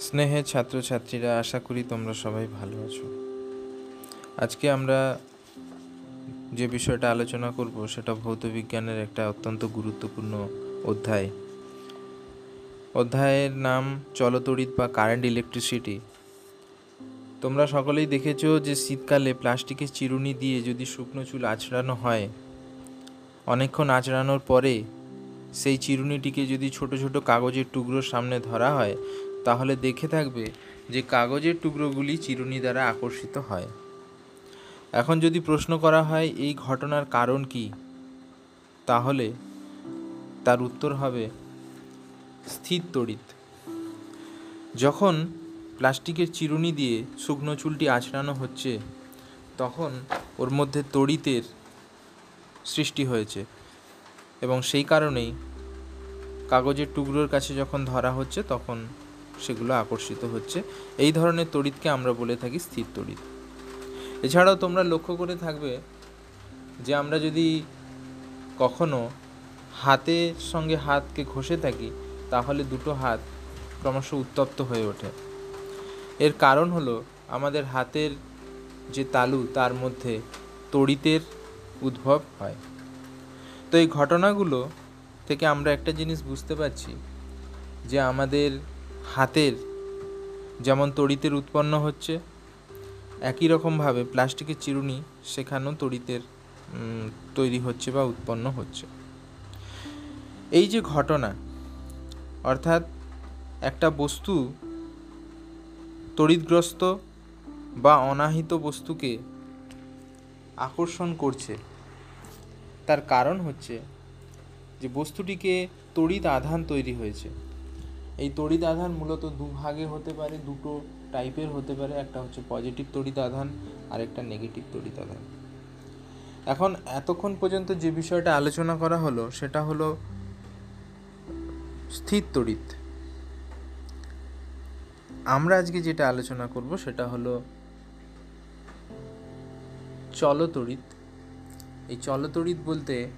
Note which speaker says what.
Speaker 1: স্নেহের ছাত্রছাত্রীরা, আশা করি তোমরা সবাই ভালো আছো। আজকে আমরা যে বিষয়টা আলোচনা করব, সেটা ভৌত বিজ্ঞানের একটা অত্যন্ত গুরুত্বপূর্ণ অধ্যায়। অধ্যায়ের নাম চলতড়িৎ বা কারেন্ট ইলেকট্রিসিটি। তোমরা সকলেই দেখেছ যে শীতকালে প্লাস্টিকের চিরুনি দিয়ে যদি শুকনো চুল আঁচড়ানো হয়, অনেকক্ষণ আঁচড়ানোর পরে সেই চিরুনিটিকে যদি ছোট ছোট কাগজের টুকরোর সামনে ধরা হয় তাহলে দেখে থাকবে যে কাগজের টুকরোগুলি চিরুনি দ্বারা আকর্ষিত হয়। এখন যদি প্রশ্ন করা হয়, এই ঘটনার কারণ কি? তাহলে তার উত্তর হবে, স্থির তড়িৎ। যখন প্লাস্টিকের চিরুনি দিয়ে শুকনো চুলটি আঁচড়ানো হচ্ছে, তখন ওর মধ্যে তড়িতের সৃষ্টি হয়েছে এবং সেই কারণেই কাগজের টুকরোর কাছে যখন ধরা হচ্ছে, তখন সেগুলো আকর্ষিত হচ্ছে। এই ধরনের তড়িৎকে আমরা বলে থাকি স্থির তড়িৎ। এছাড়াও তোমরা লক্ষ্য করে থাকবে যে আমরা যদি কখনো হাতের সঙ্গে হাতকে ঘষে থাকি, তাহলে দুটো হাত ক্রমশ উত্তপ্ত হয়ে ওঠে। এর কারণ হলো আমাদের হাতের যে তালু, তার মধ্যে তড়িতের উদ্ভব হয়। তো এই ঘটনাগুলো থেকে আমরা একটা জিনিস বুঝতে পারছি যে আমাদের হাতের যেমন তড়িতের উৎপন্ন হচ্ছে, একই রকমভাবে প্লাস্টিকের চিরুনি সেখানেও তড়িতের তৈরি হচ্ছে বা উৎপন্ন হচ্ছে। এই যে ঘটনা, অর্থাৎ একটা বস্তু তড়িৎগ্রস্ত বা অনাহিত বস্তুকে আকর্ষণ করছে, তার কারণ হচ্ছে যে বস্তুটিকে তড়িৎ আধান তৈরি হয়েছে। এই তড়িৎ আধান মূলত দুভাগে হতে পারে, দুটো টাইপের হতে পারে, একটা হচ্ছে পজিটিভ তড়িৎ আধান আর একটা নেগেটিভ তড়িৎ আধান। এখন এতক্ষণ পর্যন্ত যে বিষয়টা আলোচনা করা হলো, সেটা হলো স্থির তড়িৎ। আমরা আজকে যেটা আলোচনা করব, সেটা হলো চলতড়িৎ। এই চলতড়িৎ বলতে